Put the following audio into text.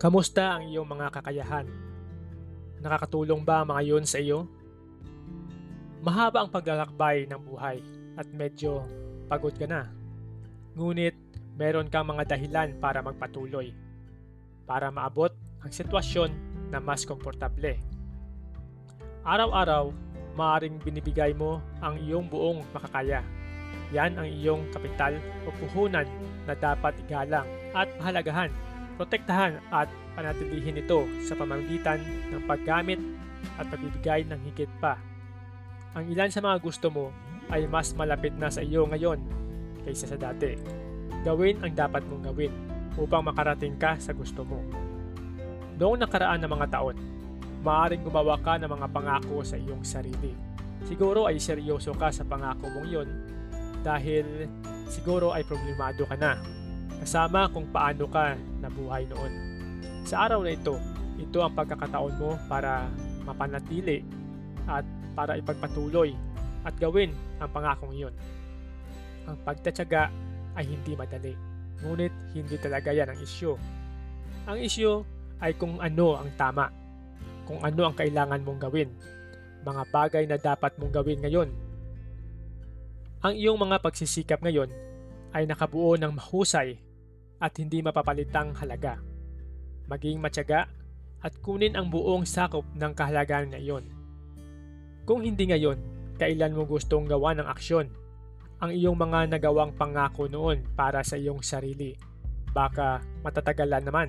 Kamusta ang iyong mga kakayahan? Nakakatulong ba ang mga yun sa iyo? Mahaba ang paglalakbay ng buhay at medyo pagod ka na. Ngunit meron kang mga dahilan para magpatuloy. Para maabot ang sitwasyon na mas komportable. Araw-araw, maaring binibigay mo ang iyong buong makakaya. Yan ang iyong kapital o puhunan na dapat igalang at pahalagahan protektahan at panatilihin ito sa pamamagitan ng paggamit at pagbibigay ng higit pa. Ang ilan sa mga gusto mo ay mas malapit na sa iyo ngayon kaysa sa dati. Gawin ang dapat mong gawin upang makarating ka sa gusto mo. Noong nakaraan ng mga taon, maaaring gumawa ka ng mga pangako sa iyong sarili. Siguro ay seryoso ka sa pangako mong iyon dahil siguro ay problemado ka na kasama kung paano ka nabuhay noon. Sa araw na ito, ito ang pagkakataon mo para mapanatili at para ipagpatuloy at gawin ang pangakong iyon. Ang pagtatyaga ay hindi madali, ngunit hindi talaga yan ang isyo. Ang isyo ay kung ano ang tama, kung ano ang kailangan mong gawin, mga bagay na dapat mong gawin ngayon. Ang iyong mga pagsisikap ngayon ay nakabuo ng mahusay at hindi mapapalitang halaga. Maging matyaga at kunin ang buong sakop ng kahalagaan na iyon. Kung hindi ngayon, kailan mo gustong gawa ng aksyon ang iyong mga nagawang pangako noon para sa iyong sarili. Baka matatagalan naman